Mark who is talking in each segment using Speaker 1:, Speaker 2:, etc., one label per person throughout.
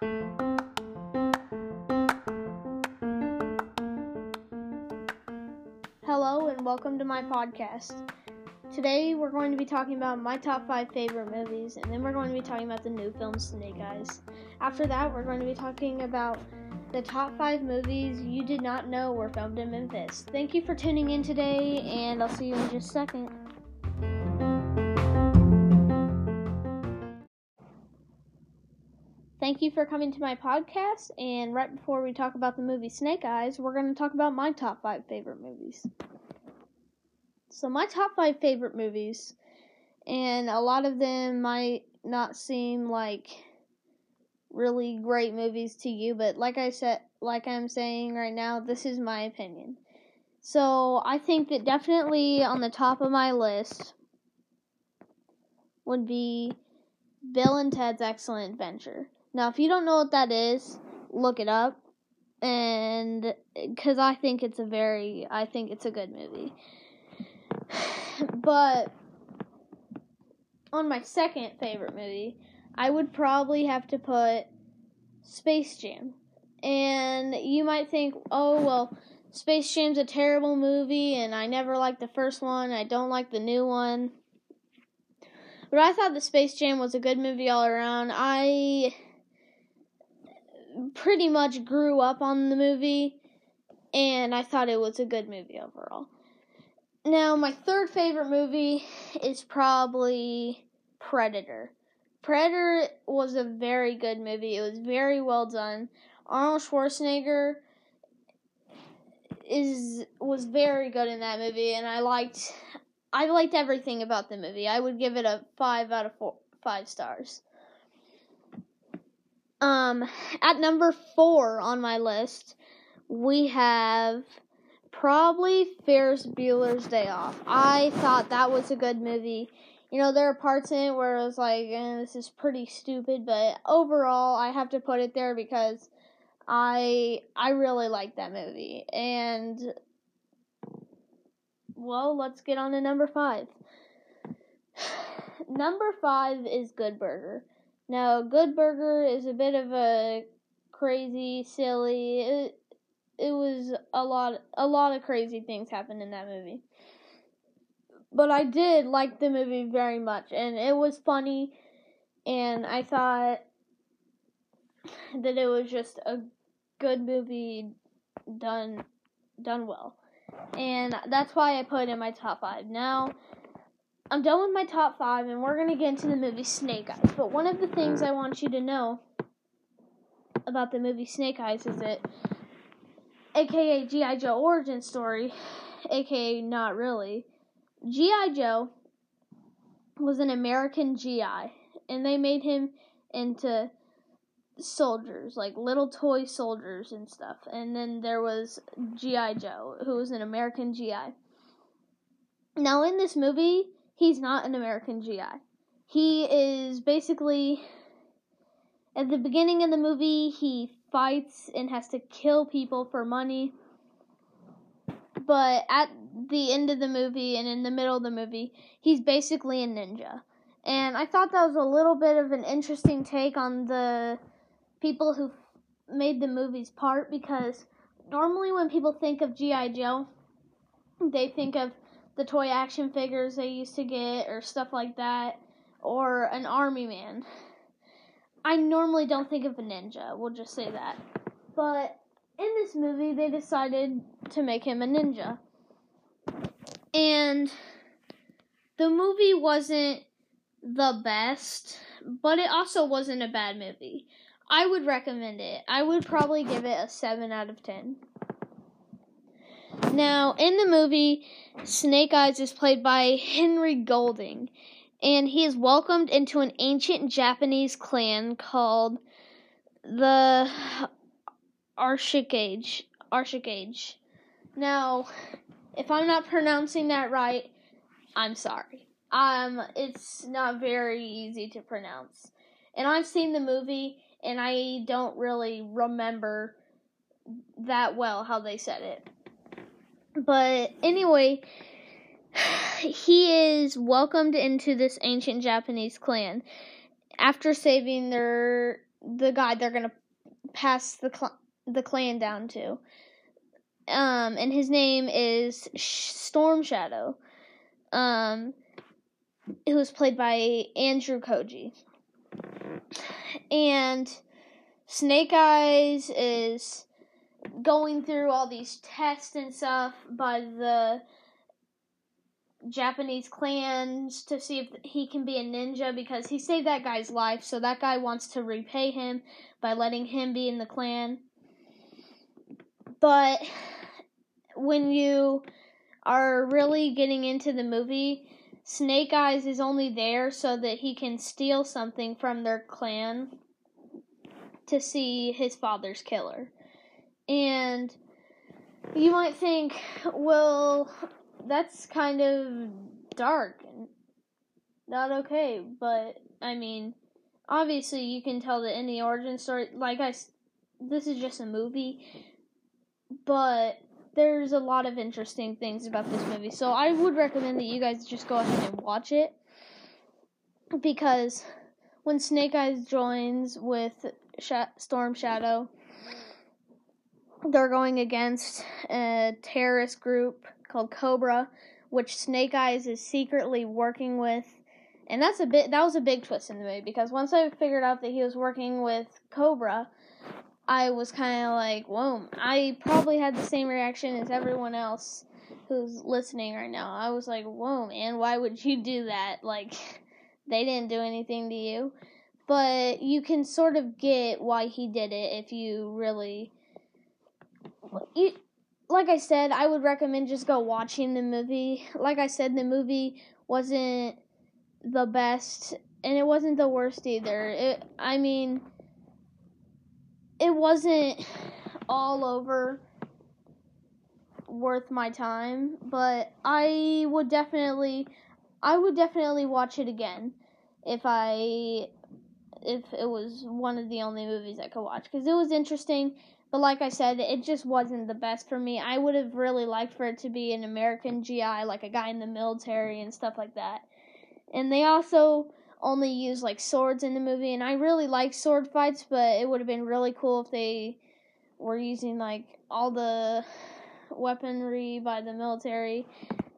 Speaker 1: Hello and welcome to my podcast. Today we're going to be talking about my top five favorite movies, and then we're going to be talking about the new film Snake Eyes. After that, we're going to be talking about the top five movies you did not know were filmed in Memphis. Thank you for tuning in today, and I'll see you in just a second. Thank you for coming to my podcast. And right before we talk about the movie Snake Eyes, we're going to talk about my top five favorite movies. So, my top five favorite movies, and a lot of them might not seem like really great movies to you, but like I said, like I'm saying right now, this is my opinion. So, I think that definitely on the top of my list would be Bill and Ted's Excellent Adventure. Now, if you don't know what that is, look it up. And because I think it's a very, I think it's a good movie. but on my second favorite movie, I would probably have to put Space Jam. And you might think, oh, well, Space Jam's a terrible movie, and I never liked the first one, I don't like the new one. But I thought the Space Jam was a good movie all around. I pretty much grew up on the movie, and I thought it was a good movie overall. Now, my third favorite movie is probably Predator. Predator was a very good movie. It was very well done. Arnold Schwarzenegger is was very good in that movie, and I liked I liked everything about the movie. I would give it a five out of four, five stars. Um, at number four on my list, we have probably Ferris Bueller's Day Off. I thought that was a good movie. You know, there are parts in it where it was like, eh, this is pretty stupid, but overall, I have to put it there because I I really like that movie. And well, let's get on to number five. number five is Good Burger. Now, Good Burger is a bit of a crazy, silly. It, it was a lot, a lot of crazy things happened in that movie. But I did like the movie very much, and it was funny, and I thought that it was just a good movie done, done well, and that's why I put it in my top five. Now, I'm done with my top five, and we're gonna get into the movie Snake Eyes. But one of the things I want you to know about the movie Snake Eyes is that, aka GI Joe origin story, aka not really, GI Joe was an American GI, and they made him into soldiers, like little toy soldiers and stuff. And then there was GI Joe, who was an American GI. Now in this movie he's not an American GI. He is basically at the beginning of the movie he fights and has to kill people for money. But at the end of the movie and in the middle of the movie, he's basically a ninja. And I thought that was a little bit of an interesting take on the people who made the movie's part because normally when people think of G.I. Joe, they think of the toy action figures they used to get or stuff like that or an army man. I normally don't think of a ninja, we'll just say that. But in this movie they decided to make him a ninja. And the movie wasn't the best, but it also wasn't a bad movie. I would recommend it. I would probably give it a 7 out of 10. Now, in the movie, Snake Eyes is played by Henry Golding, and he is welcomed into an ancient Japanese clan called the Archicage. Archicage. Now, if I'm not pronouncing that right, I'm sorry. Um, it's not very easy to pronounce. And I've seen the movie, and I don't really remember that well how they said it. But anyway, he is welcomed into this ancient Japanese clan after saving their the guy they're gonna pass the cl- the clan down to. Um, and his name is Storm Shadow. Um, it was played by Andrew Koji. And Snake Eyes is going through all these tests and stuff by the Japanese clans to see if he can be a ninja because he saved that guy's life, so that guy wants to repay him by letting him be in the clan. But when you are really getting into the movie, Snake Eyes is only there so that he can steal something from their clan to see his father's killer. And you might think, well, that's kind of dark and not okay, but I mean, obviously you can tell that in the origin story, like I, this is just a movie, but there's a lot of interesting things about this movie. So I would recommend that you guys just go ahead and watch it because when Snake Eyes joins with Storm Shadow, they're going against a terrorist group called Cobra, which Snake Eyes is secretly working with. And that's a bit that was a big twist in the movie because once I figured out that he was working with Cobra, I was kind of like, whoa. I probably had the same reaction as everyone else who's listening right now. I was like, whoa, man, why would you do that? Like, they didn't do anything to you. But you can sort of get why he did it if you really. You, like I said, I would recommend just go watching the movie. Like I said, the movie wasn't the best and it wasn't the worst either. It, I mean, it wasn't all over worth my time, but I would definitely I would definitely watch it again if I if it was one of the only movies I could watch cuz it was interesting, but like I said, it just wasn't the best for me. I would have really liked for it to be an American GI like a guy in the military and stuff like that. And they also only use like swords in the movie, and I really like sword fights, but it would have been really cool if they were using like all the weaponry by the military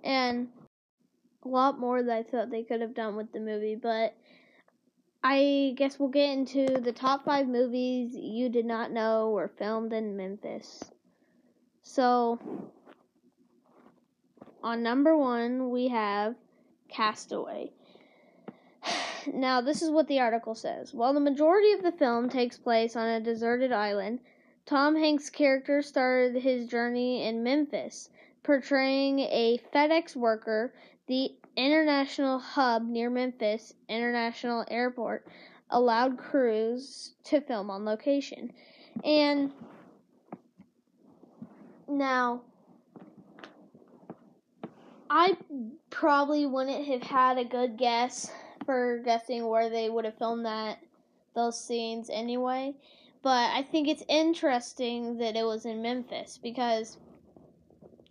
Speaker 1: and a lot more that I thought they could have done with the movie, but I guess we'll get into the top five movies you did not know were filmed in Memphis. So, on number one, we have Castaway. Now, this is what the article says. While the majority of the film takes place on a deserted island, Tom Hanks' character started his journey in Memphis, portraying a FedEx worker. The international hub near Memphis International Airport allowed crews to film on location. And now, I probably wouldn't have had a good guess for guessing where they would have filmed that those scenes anyway. But I think it's interesting that it was in Memphis because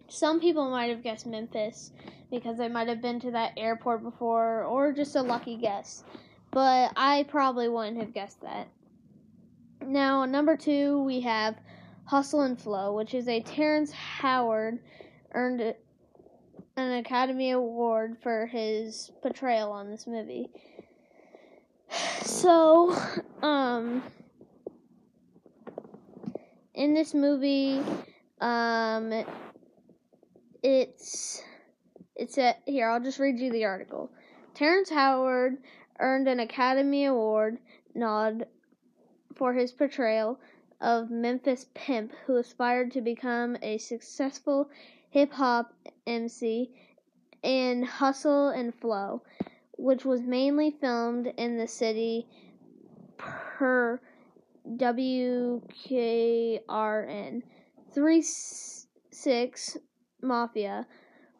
Speaker 1: some people might have guessed Memphis because they might have been to that airport before or just a lucky guess. But I probably wouldn't have guessed that. Now, number two, we have Hustle and Flow, which is a Terrence Howard earned an Academy Award for his portrayal on this movie. So, um, in this movie, um, it's a here. I'll just read you the article. Terrence Howard earned an Academy Award nod for his portrayal of Memphis Pimp, who aspired to become a successful hip hop MC, and Hustle and Flow, which was mainly filmed in the city per WKRN. 3 6 Mafia,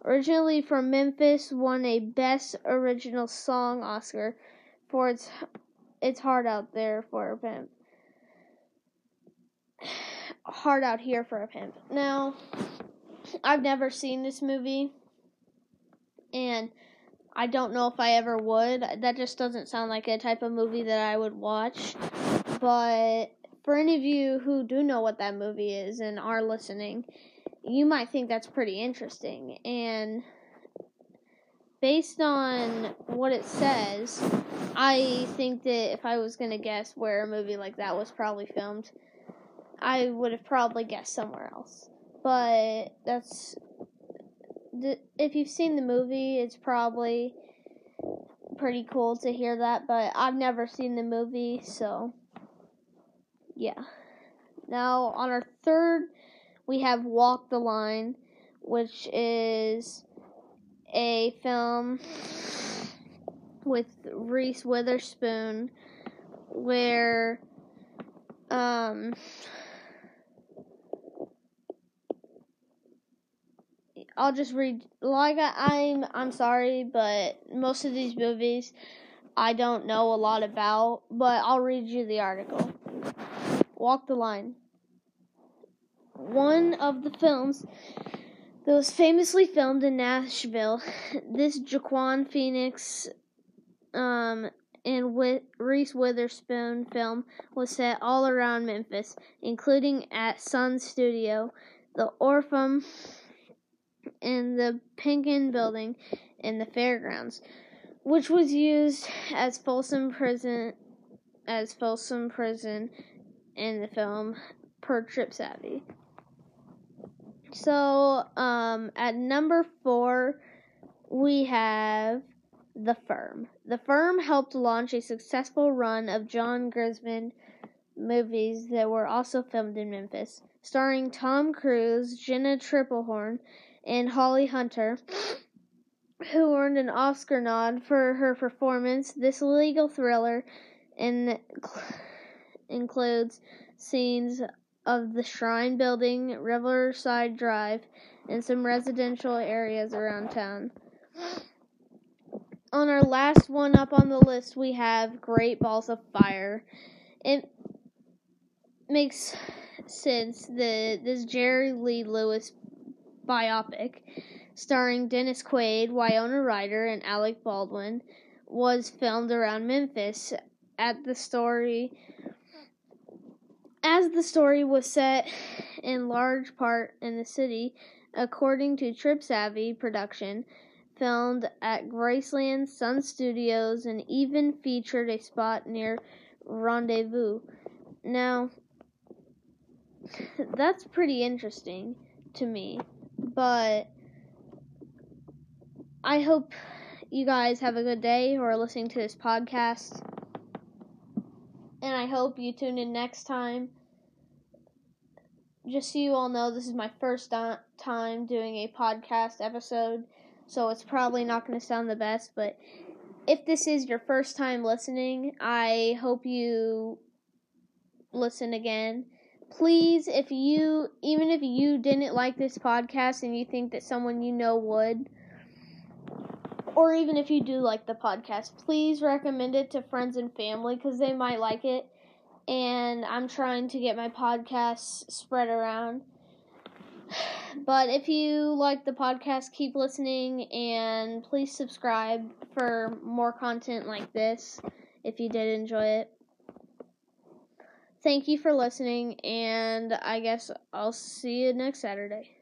Speaker 1: originally from Memphis, won a Best Original Song Oscar for its It's Hard Out There for a Pimp. Hard Out Here for a Pimp. Now, I've never seen this movie, and I don't know if I ever would. That just doesn't sound like a type of movie that I would watch. but for any of you who do know what that movie is and are listening, you might think that's pretty interesting. And based on what it says, I think that if I was going to guess where a movie like that was probably filmed, I would have probably guessed somewhere else. But that's if you've seen the movie, it's probably pretty cool to hear that, but I've never seen the movie, so yeah. Now, on our third, we have Walk the Line, which is a film with Reese Witherspoon where um I'll just read like I, I'm I'm sorry, but most of these movies I don't know a lot about, but I'll read you the article. Walk the Line. One of the films that was famously filmed in Nashville. This Joaquin Phoenix um, and with Reese Witherspoon film was set all around Memphis, including at Sun Studio, the Orpheum, and the Penkin Building, and the Fairgrounds, which was used as Folsom Prison as Folsom Prison in the film per Trip Savvy. So, um, at number four, we have The Firm. The Firm helped launch a successful run of John Grisham movies that were also filmed in Memphis, starring Tom Cruise, Jenna Tripplehorn, and Holly Hunter, who earned an Oscar nod for her performance. This legal thriller in, includes scenes of the Shrine Building, Riverside Drive, and some residential areas around town. On our last one up on the list, we have Great Balls of Fire. It makes sense that this Jerry Lee Lewis biopic, starring Dennis Quaid, Winona Ryder, and Alec Baldwin, was filmed around Memphis at the story as the story was set in large part in the city, according to Trip Savvy Production, filmed at Graceland Sun Studios and even featured a spot near Rendezvous. Now, that's pretty interesting to me, but I hope you guys have a good day are listening to this podcast and I hope you tune in next time. Just so you all know, this is my first time doing a podcast episode, so it's probably not going to sound the best, but if this is your first time listening, I hope you listen again. Please, if you, even if you didn't like this podcast and you think that someone you know would, or even if you do like the podcast, please recommend it to friends and family because they might like it. And I'm trying to get my podcast spread around. But if you like the podcast, keep listening and please subscribe for more content like this if you did enjoy it. Thank you for listening, and I guess I'll see you next Saturday.